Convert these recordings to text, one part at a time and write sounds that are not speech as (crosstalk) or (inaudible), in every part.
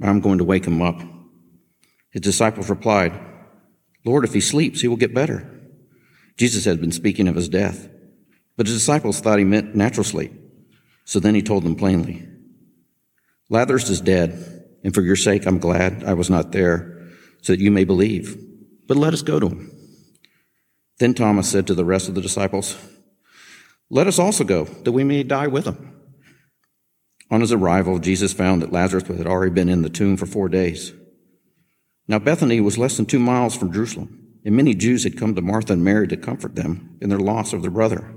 I'm going to wake him up. His disciples replied, Lord, if he sleeps, he will get better. Jesus had been speaking of his death, but his disciples thought he meant natural sleep. So then he told them plainly, Lazarus is dead, and for your sake I'm glad I was not there, so that you may believe. But let us go to him. Then Thomas said to the rest of the disciples, Let us also go, that we may die with him. On his arrival, Jesus found that Lazarus had already been in the tomb for four days. Now, Bethany was less than two miles from Jerusalem, and many Jews had come to Martha and Mary to comfort them in their loss of their brother.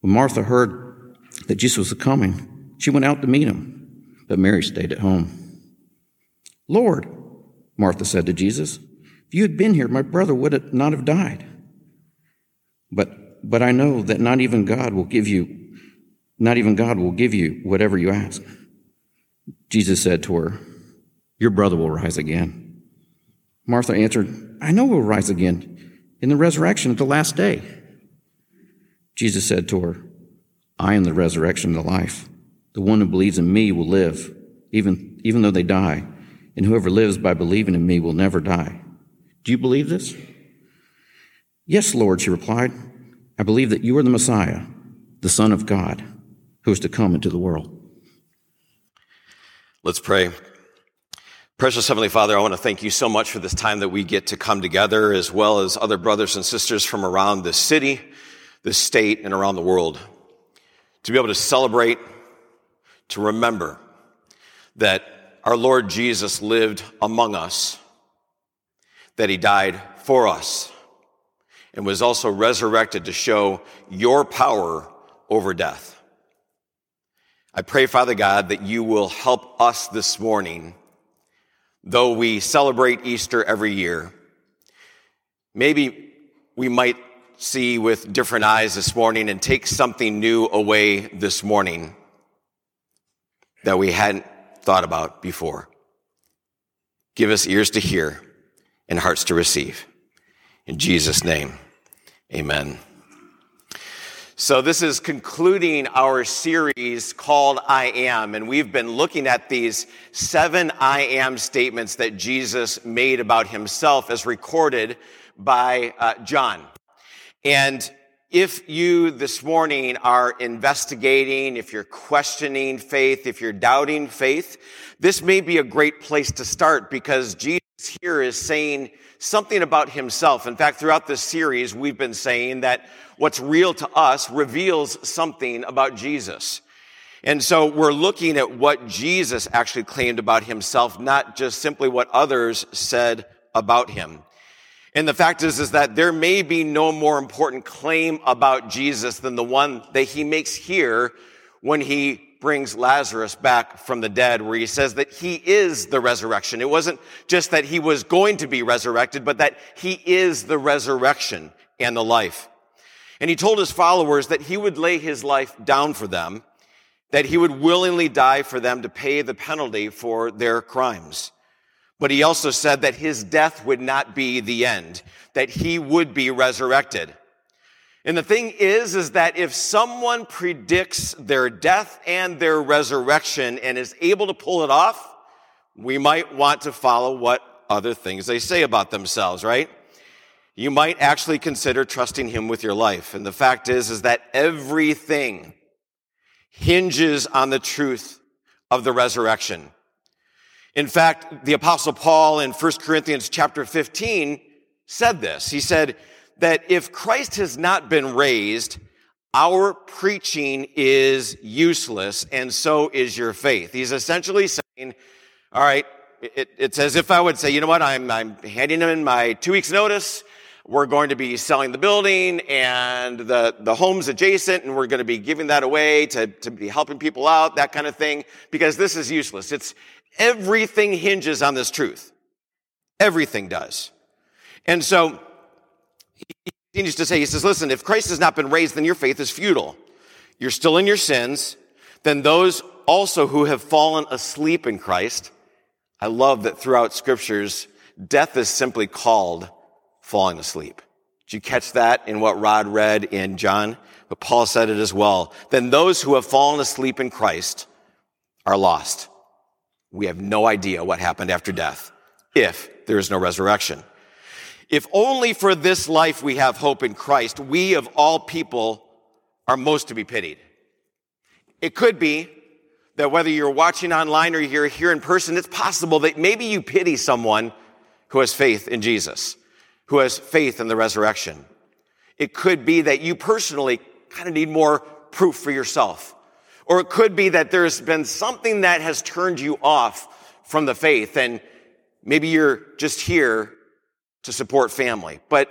When Martha heard that Jesus was coming, she went out to meet him, but Mary stayed at home. Lord, Martha said to Jesus, if you had been here, my brother would not have died. But, but I know that not even God will give you, not even God will give you whatever you ask. Jesus said to her, Your brother will rise again. Martha answered, I know he'll rise again in the resurrection at the last day. Jesus said to her, I am the resurrection and the life. The one who believes in me will live, even, even though they die, and whoever lives by believing in me will never die. Do you believe this? Yes, Lord, she replied. I believe that you are the Messiah, the Son of God, who is to come into the world. Let's pray. Precious Heavenly Father, I want to thank you so much for this time that we get to come together, as well as other brothers and sisters from around the city, the state, and around the world, to be able to celebrate, to remember that our Lord Jesus lived among us that he died for us and was also resurrected to show your power over death. I pray, Father God, that you will help us this morning, though we celebrate Easter every year. Maybe we might see with different eyes this morning and take something new away this morning that we hadn't thought about before. Give us ears to hear and hearts to receive. In Jesus' name, amen. So, this is concluding our series called I Am, and we've been looking at these seven I Am statements that Jesus made about himself as recorded by uh, John. And if you this morning are investigating, if you're questioning faith, if you're doubting faith, this may be a great place to start because Jesus here is saying something about himself. In fact, throughout this series, we've been saying that what's real to us reveals something about Jesus. And so we're looking at what Jesus actually claimed about himself, not just simply what others said about him. And the fact is, is that there may be no more important claim about Jesus than the one that he makes here when he brings Lazarus back from the dead, where he says that he is the resurrection. It wasn't just that he was going to be resurrected, but that he is the resurrection and the life. And he told his followers that he would lay his life down for them, that he would willingly die for them to pay the penalty for their crimes. But he also said that his death would not be the end, that he would be resurrected. And the thing is, is that if someone predicts their death and their resurrection and is able to pull it off, we might want to follow what other things they say about themselves, right? You might actually consider trusting him with your life. And the fact is, is that everything hinges on the truth of the resurrection. In fact, the apostle Paul in 1 Corinthians chapter 15 said this. He said, that if Christ has not been raised, our preaching is useless, and so is your faith. He's essentially saying, all right, it, it's as if I would say, you know what, I'm, I'm handing him my two weeks notice. We're going to be selling the building and the, the homes adjacent, and we're going to be giving that away to, to be helping people out, that kind of thing, because this is useless. It's everything hinges on this truth. Everything does. And so he continues to say, he says, listen, if Christ has not been raised, then your faith is futile. You're still in your sins. Then those also who have fallen asleep in Christ, I love that throughout scriptures, death is simply called falling asleep. Did you catch that in what Rod read in John? But Paul said it as well. Then those who have fallen asleep in Christ are lost. We have no idea what happened after death if there is no resurrection. If only for this life we have hope in Christ, we of all people are most to be pitied. It could be that whether you're watching online or you're here in person, it's possible that maybe you pity someone who has faith in Jesus, who has faith in the resurrection. It could be that you personally kind of need more proof for yourself. Or it could be that there's been something that has turned you off from the faith and maybe you're just here to support family. But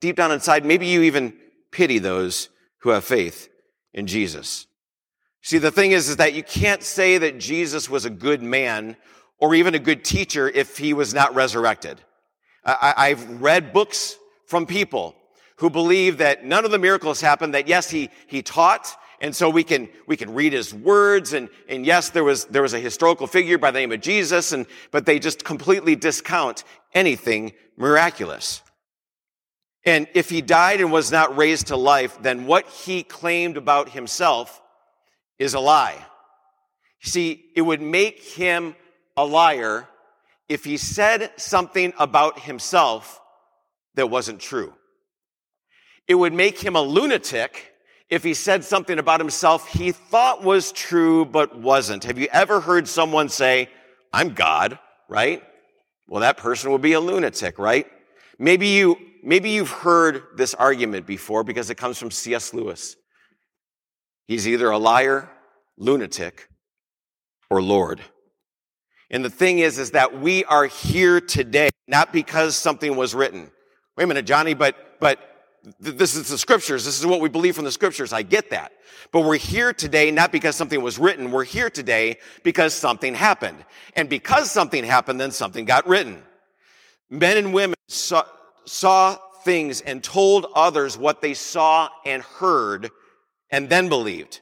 deep down inside, maybe you even pity those who have faith in Jesus. See, the thing is, is that you can't say that Jesus was a good man or even a good teacher if he was not resurrected. I, have read books from people who believe that none of the miracles happened, that yes, he, he taught, and so we can, we can read his words. And, and yes, there was, there was a historical figure by the name of Jesus, and, but they just completely discount anything miraculous. And if he died and was not raised to life, then what he claimed about himself is a lie. See, it would make him a liar if he said something about himself that wasn't true. It would make him a lunatic if he said something about himself he thought was true but wasn't. Have you ever heard someone say, I'm God, right? Well, that person would be a lunatic, right? Maybe you, maybe you've heard this argument before because it comes from C.S. Lewis. He's either a liar, lunatic, or Lord. And the thing is, is that we are here today, not because something was written. Wait a minute, Johnny, but, but this is the scriptures. This is what we believe from the scriptures. I get that. But we're here today not because something was written. We're here today because something happened. And because something happened, then something got written. Men and women saw, saw things and told others what they saw and heard and then believed.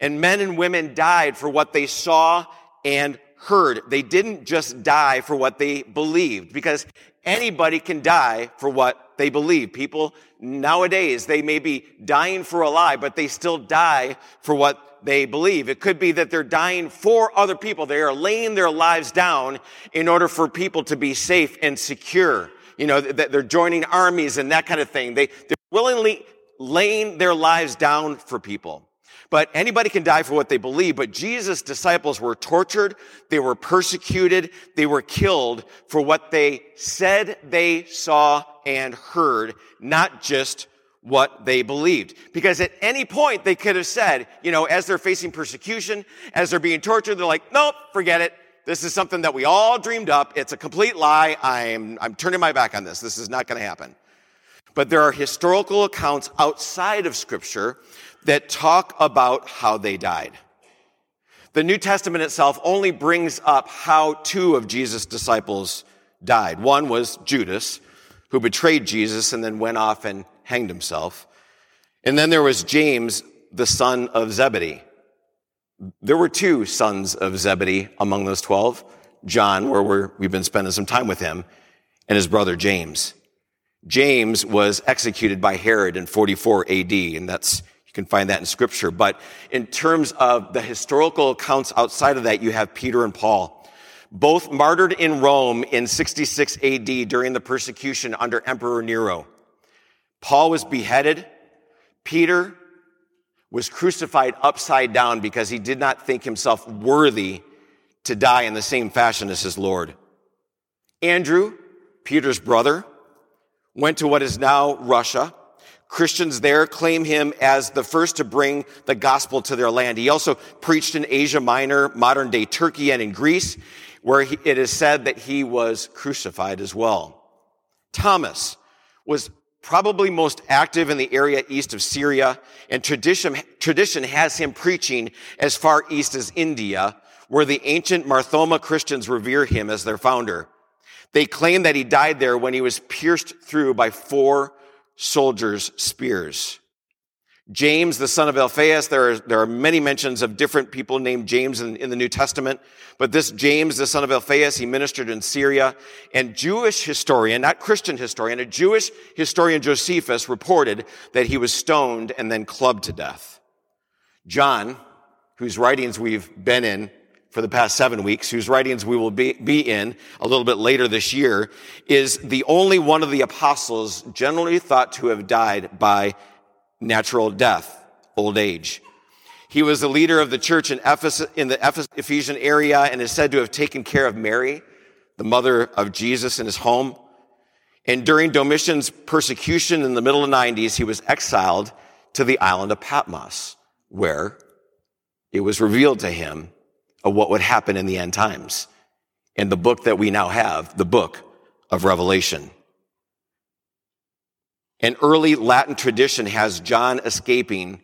And men and women died for what they saw and heard. They didn't just die for what they believed because anybody can die for what they believe. People nowadays, they may be dying for a lie, but they still die for what they believe. It could be that they're dying for other people. They are laying their lives down in order for people to be safe and secure. You know, that they're joining armies and that kind of thing. They, they're willingly laying their lives down for people. But anybody can die for what they believe. But Jesus' disciples were tortured. They were persecuted. They were killed for what they said they saw and heard, not just what they believed. Because at any point they could have said, you know, as they're facing persecution, as they're being tortured, they're like, nope, forget it. This is something that we all dreamed up. It's a complete lie. I'm, I'm turning my back on this. This is not going to happen. But there are historical accounts outside of scripture that talk about how they died. The New Testament itself only brings up how two of Jesus' disciples died. One was Judas, who betrayed Jesus and then went off and hanged himself. And then there was James, the son of Zebedee. There were two sons of Zebedee among those 12. John, where we have been spending some time with him, and his brother James. James was executed by Herod in 44 AD, and that's you can find that in scripture. But in terms of the historical accounts outside of that, you have Peter and Paul, both martyred in Rome in 66 AD during the persecution under Emperor Nero. Paul was beheaded. Peter was crucified upside down because he did not think himself worthy to die in the same fashion as his Lord. Andrew, Peter's brother, went to what is now Russia Christians there claim him as the first to bring the gospel to their land. He also preached in Asia Minor, modern day Turkey, and in Greece, where he, it is said that he was crucified as well. Thomas was probably most active in the area east of Syria, and tradition, tradition has him preaching as far east as India, where the ancient Mar Thoma Christians revere him as their founder. They claim that he died there when he was pierced through by four soldiers' spears. James, the son of Alphaeus, there are, there are many mentions of different people named James in, in the New Testament, but this James, the son of Alphaeus, he ministered in Syria. And Jewish historian, not Christian historian, a Jewish historian, Josephus, reported that he was stoned and then clubbed to death. John, whose writings we've been in for the past seven weeks, whose writings we will be, be in a little bit later this year, is the only one of the apostles generally thought to have died by natural death, old age. He was the leader of the church in Ephesus, in the Ephesian area and is said to have taken care of Mary, the mother of Jesus in his home. And during Domitian's persecution in the middle of the 90s, he was exiled to the island of Patmos, where it was revealed to him of what would happen in the end times. In the book that we now have, the book of Revelation. An early Latin tradition has John escaping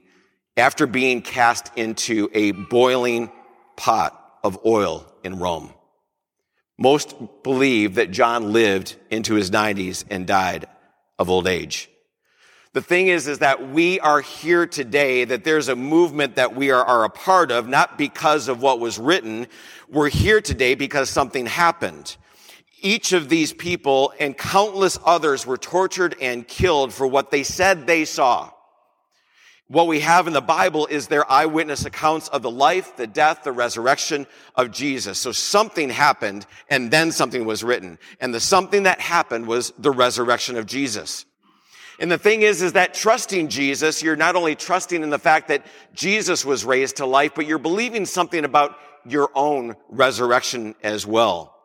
after being cast into a boiling pot of oil in Rome. Most believe that John lived into his 90s and died of old age. The thing is, is that we are here today, that there's a movement that we are, are a part of, not because of what was written. We're here today because something happened. Each of these people and countless others were tortured and killed for what they said they saw. What we have in the Bible is their eyewitness accounts of the life, the death, the resurrection of Jesus. So something happened and then something was written. And the something that happened was the resurrection of Jesus. And the thing is, is that trusting Jesus, you're not only trusting in the fact that Jesus was raised to life, but you're believing something about your own resurrection as well.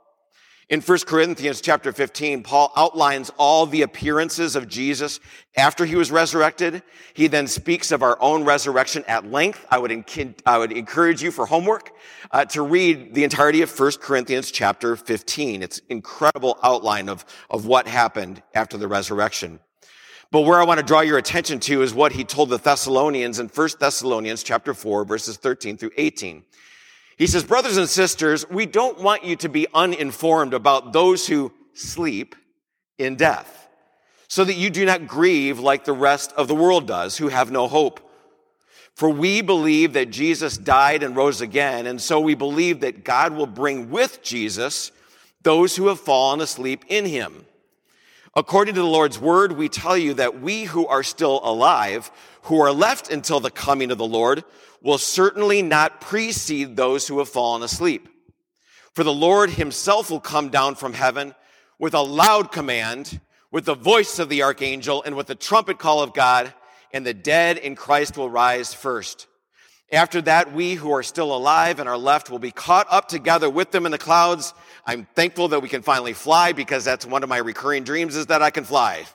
In 1 Corinthians chapter 15, Paul outlines all the appearances of Jesus after he was resurrected. He then speaks of our own resurrection at length. I would, I would encourage you for homework uh, to read the entirety of 1 Corinthians chapter 15. It's incredible outline of, of what happened after the resurrection. But where I want to draw your attention to is what he told the Thessalonians in 1 Thessalonians chapter 4 verses 13 through 18. He says, brothers and sisters, we don't want you to be uninformed about those who sleep in death, so that you do not grieve like the rest of the world does, who have no hope. For we believe that Jesus died and rose again, and so we believe that God will bring with Jesus those who have fallen asleep in him. According to the Lord's word, we tell you that we who are still alive, who are left until the coming of the Lord, will certainly not precede those who have fallen asleep. For the Lord himself will come down from heaven with a loud command, with the voice of the archangel, and with the trumpet call of God, and the dead in Christ will rise first. After that, we who are still alive and are left will be caught up together with them in the clouds. I'm thankful that we can finally fly because that's one of my recurring dreams is that I can fly.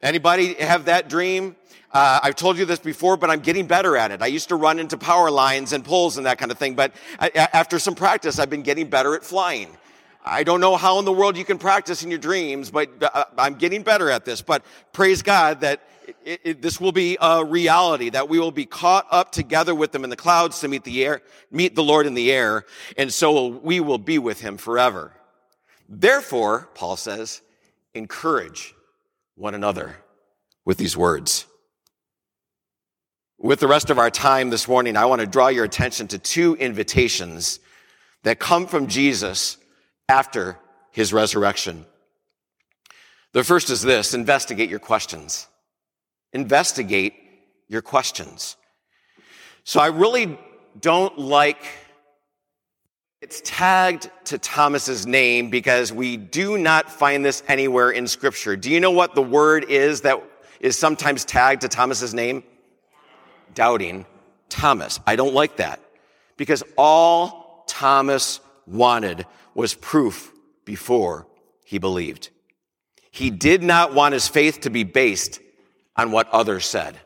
Anybody have that dream? Uh, I've told you this before, but I'm getting better at it. I used to run into power lines and poles and that kind of thing, but I, after some practice, I've been getting better at flying. I don't know how in the world you can practice in your dreams, but uh, I'm getting better at this. But praise God that it, it, this will be a reality that we will be caught up together with them in the clouds to meet the air, meet the Lord in the air, and so we will be with him forever. Therefore, Paul says, encourage one another with these words. With the rest of our time this morning, I want to draw your attention to two invitations that come from Jesus after his resurrection. The first is this investigate your questions investigate your questions. So I really don't like it's tagged to Thomas's name because we do not find this anywhere in scripture. Do you know what the word is that is sometimes tagged to Thomas's name? Doubting Thomas. I don't like that because all Thomas wanted was proof before he believed. He did not want his faith to be based on what others said.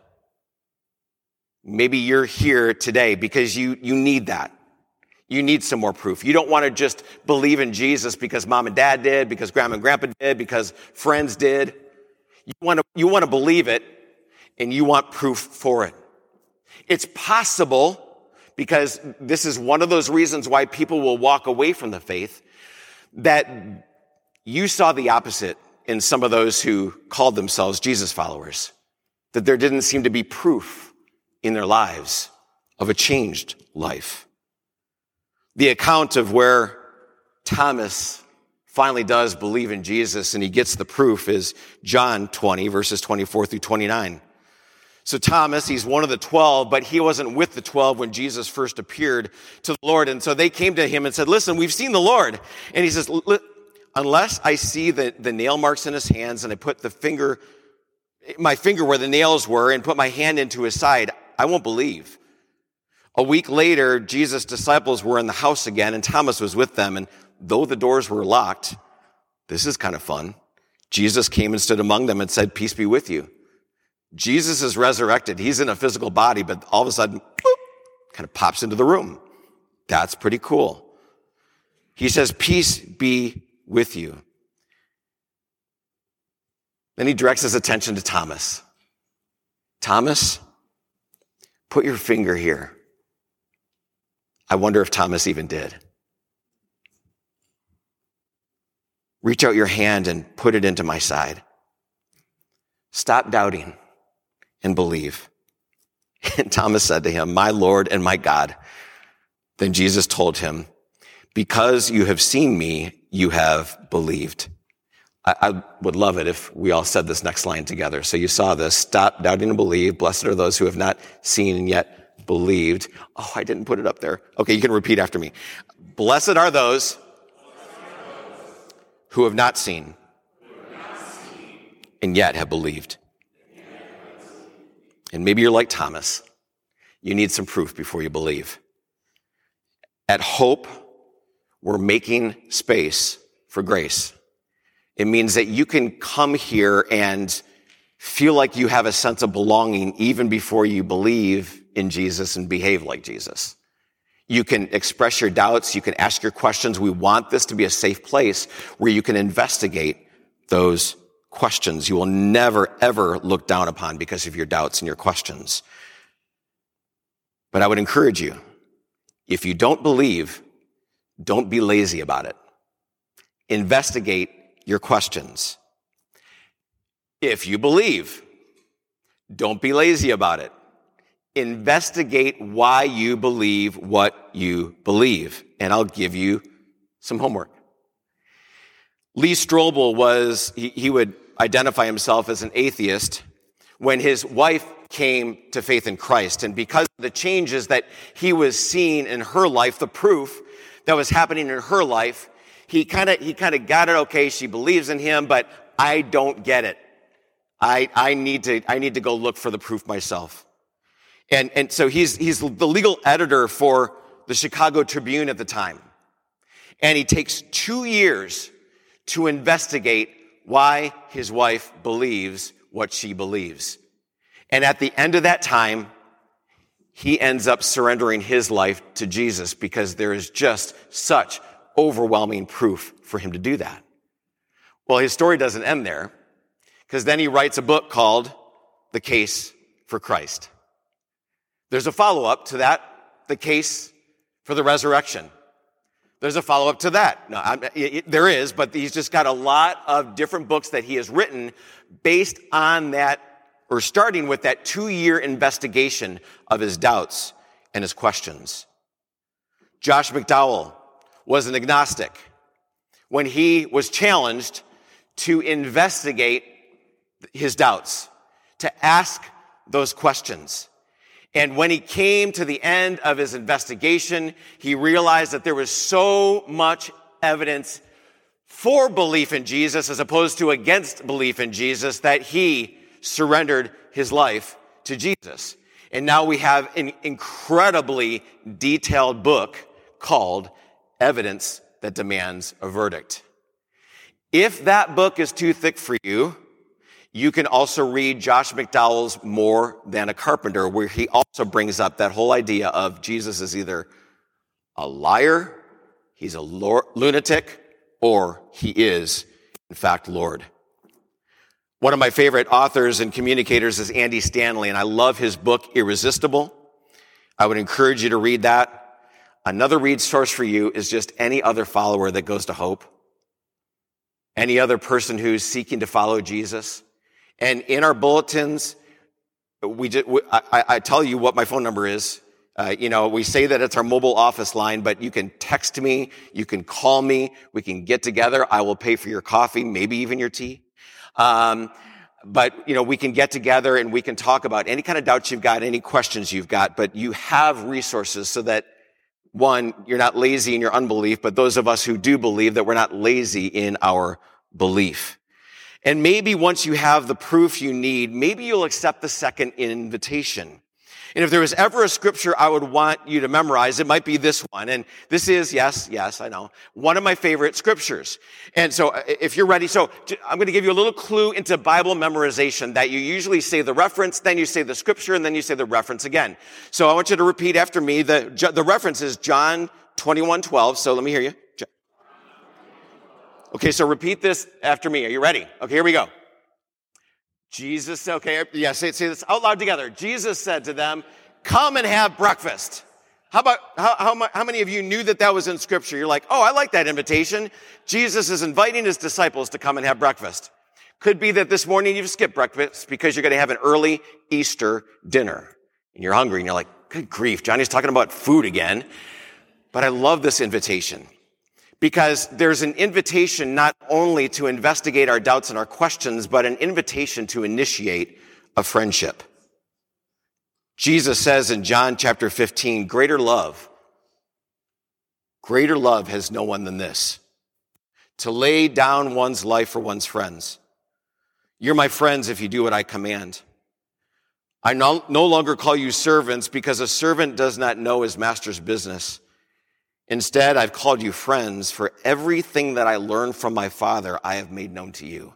Maybe you're here today because you, you need that. You need some more proof. You don't want to just believe in Jesus because mom and dad did, because grandma and grandpa did, because friends did. You want to, you want to believe it and you want proof for it. It's possible because this is one of those reasons why people will walk away from the faith that you saw the opposite in some of those who called themselves Jesus followers that there didn't seem to be proof in their lives of a changed life. The account of where Thomas finally does believe in Jesus and he gets the proof is John 20 verses 24 through 29. So Thomas, he's one of the 12, but he wasn't with the 12 when Jesus first appeared to the Lord. And so they came to him and said, listen, we've seen the Lord. And he says, unless I see the, the nail marks in his hands and I put the finger, my finger where the nails were and put my hand into his side, I won't believe. A week later, Jesus' disciples were in the house again and Thomas was with them. And though the doors were locked, this is kind of fun. Jesus came and stood among them and said, peace be with you. Jesus is resurrected. He's in a physical body, but all of a sudden, boop, kind of pops into the room. That's pretty cool. He says, peace be with you. Then he directs his attention to Thomas. Thomas, put your finger here. I wonder if Thomas even did. Reach out your hand and put it into my side. Stop doubting and believe. (laughs) And Thomas said to him, My Lord and my God. Then Jesus told him, Because you have seen me, you have believed. I, would love it if we all said this next line together. So you saw this. Stop doubting and believe. Blessed are those who have not seen and yet believed. Oh, I didn't put it up there. Okay, you can repeat after me. Blessed are those who have not seen and yet have believed. And maybe you're like Thomas. You need some proof before you believe. At Hope, we're making space for grace. It means that you can come here and feel like you have a sense of belonging even before you believe in Jesus and behave like Jesus. You can express your doubts. You can ask your questions. We want this to be a safe place where you can investigate those questions you will never, ever look down upon because of your doubts and your questions. But I would encourage you, if you don't believe, don't be lazy about it. Investigate your questions. If you believe, don't be lazy about it. Investigate why you believe what you believe. And I'll give you some homework. Lee Strobel was, he, he would identify himself as an atheist when his wife came to faith in Christ. And because of the changes that he was seeing in her life, the proof that was happening in her life, he kind of, he kind of got it okay. She believes in him, but I don't get it. I, I need to, I need to go look for the proof myself. And, and so he's, he's the legal editor for the Chicago Tribune at the time. And he takes two years to investigate why his wife believes what she believes. And at the end of that time, he ends up surrendering his life to Jesus because there is just such overwhelming proof for him to do that. Well, his story doesn't end there because then he writes a book called The Case for Christ. There's a follow up to that, The Case for the Resurrection. There's a follow up to that. No, it, it, there is, but he's just got a lot of different books that he has written based on that, or starting with that two year investigation of his doubts and his questions. Josh McDowell was an agnostic when he was challenged to investigate his doubts, to ask those questions. And when he came to the end of his investigation, he realized that there was so much evidence for belief in Jesus as opposed to against belief in Jesus that he surrendered his life to Jesus. And now we have an incredibly detailed book called Evidence That Demands a Verdict. If that book is too thick for you, you can also read Josh McDowell's More Than a Carpenter, where he also brings up that whole idea of Jesus is either a liar, he's a lunatic, or he is, in fact, Lord. One of my favorite authors and communicators is Andy Stanley, and I love his book, Irresistible. I would encourage you to read that. Another read source for you is just any other follower that goes to hope, any other person who's seeking to follow Jesus. And in our bulletins, we, just, we I, I, tell you what my phone number is. Uh, you know, we say that it's our mobile office line, but you can text me, you can call me, we can get together. I will pay for your coffee, maybe even your tea. Um, but, you know, we can get together and we can talk about any kind of doubts you've got, any questions you've got, but you have resources so that one, you're not lazy in your unbelief, but those of us who do believe that we're not lazy in our belief. And maybe once you have the proof you need, maybe you'll accept the second invitation. And if there was ever a scripture I would want you to memorize, it might be this one. And this is, yes, yes, I know, one of my favorite scriptures. And so uh, if you're ready, so I'm going to give you a little clue into Bible memorization that you usually say the reference, then you say the scripture, and then you say the reference again. So I want you to repeat after me. The, the reference is John 21, 12. So let me hear you. Okay, so repeat this after me. Are you ready? Okay, here we go. Jesus, okay, yeah, say, say this out loud together. Jesus said to them, Come and have breakfast. How about, how, how, how, many of you knew that that was in scripture? You're like, oh, I like that invitation. Jesus is inviting his disciples to come and have breakfast. Could be that this morning you've skipped breakfast because you're going to have an early Easter dinner and you're hungry and you're like, good grief, Johnny's talking about food again. But I love this invitation because there's an invitation not only to investigate our doubts and our questions, but an invitation to initiate a friendship. Jesus says in John chapter 15, greater love, greater love has no one than this, to lay down one's life for one's friends. You're my friends if you do what I command. I no, longer call you servants because a servant does not know his master's business Instead, I've called you friends, for everything that I learned from my Father, I have made known to you.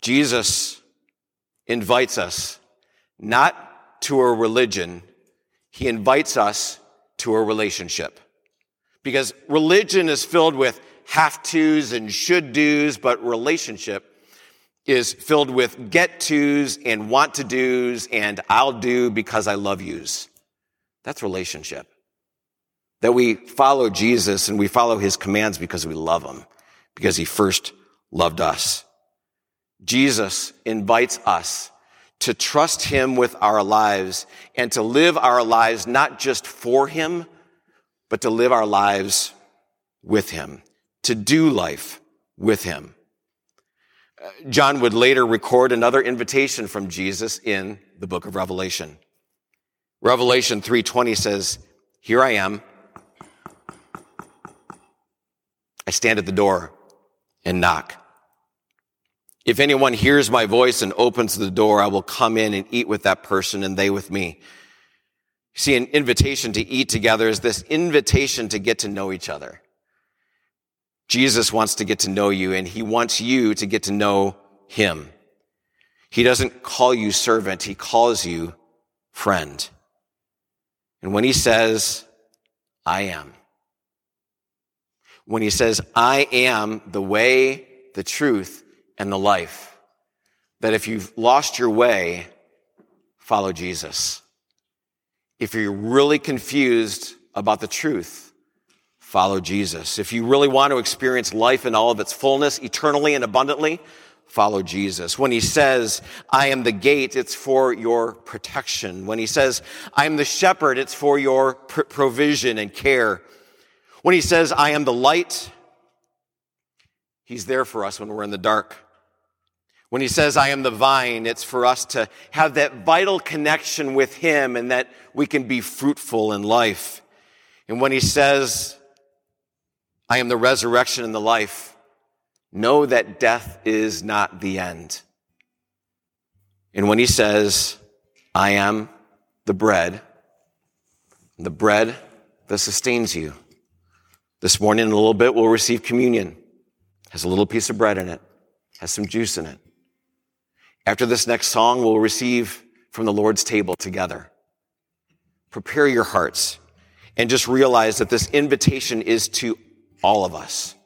Jesus invites us not to a religion, he invites us to a relationship. Because religion is filled with have tos and should do's, but relationship is filled with get tos and want to do's and I'll do because I love yous. That's relationship. That we follow Jesus and we follow his commands because we love him, because he first loved us. Jesus invites us to trust him with our lives and to live our lives not just for him, but to live our lives with him, to do life with him. Uh, John would later record another invitation from Jesus in the book of Revelation. Revelation 3:20 says, "Here I am. I stand at the door and knock. If anyone hears my voice and opens the door, I will come in and eat with that person and they with me. See, an invitation to eat together is this invitation to get to know each other. Jesus wants to get to know you and he wants you to get to know him. He doesn't call you servant. He calls you friend. And when he says, I am, when he says, I am the way, the truth, and the life. That if you've lost your way, follow Jesus. If you're really confused about the truth, follow Jesus. If you really want to experience life in all of its fullness, eternally and abundantly, follow Jesus. When he says, I am the gate, it's for your protection. When he says, I am the shepherd, it's for your pr- provision and care. When he says, I am the light, he's there for us when we're in the dark. When he says, I am the vine, it's for us to have that vital connection with him and that we can be fruitful in life. And when he says, I am the resurrection and the life, know that death is not the end. And when he says, I am the bread, the bread that sustains you. This morning, in a little bit, we'll receive communion. Has a little piece of bread in it, has some juice in it. After this next song, we'll receive from the Lord's table together. Prepare your hearts and just realize that this invitation is to all of us.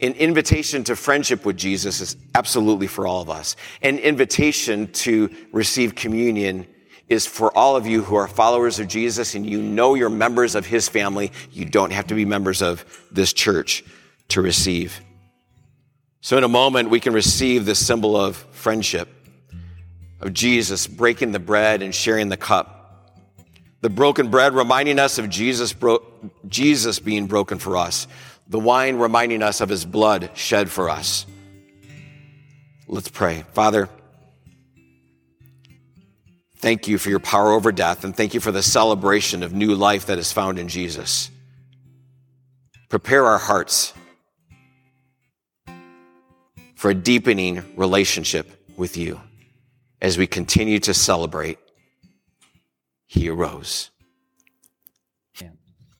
An invitation to friendship with Jesus is absolutely for all of us. An invitation to receive communion is for all of you who are followers of Jesus and you know you're members of his family. You don't have to be members of this church to receive. So in a moment, we can receive this symbol of friendship, of Jesus breaking the bread and sharing the cup. The broken bread reminding us of Jesus, bro- Jesus being broken for us. The wine reminding us of his blood shed for us. Let's pray. Father, Thank you for your power over death, and thank you for the celebration of new life that is found in Jesus. Prepare our hearts for a deepening relationship with you as we continue to celebrate. He arose.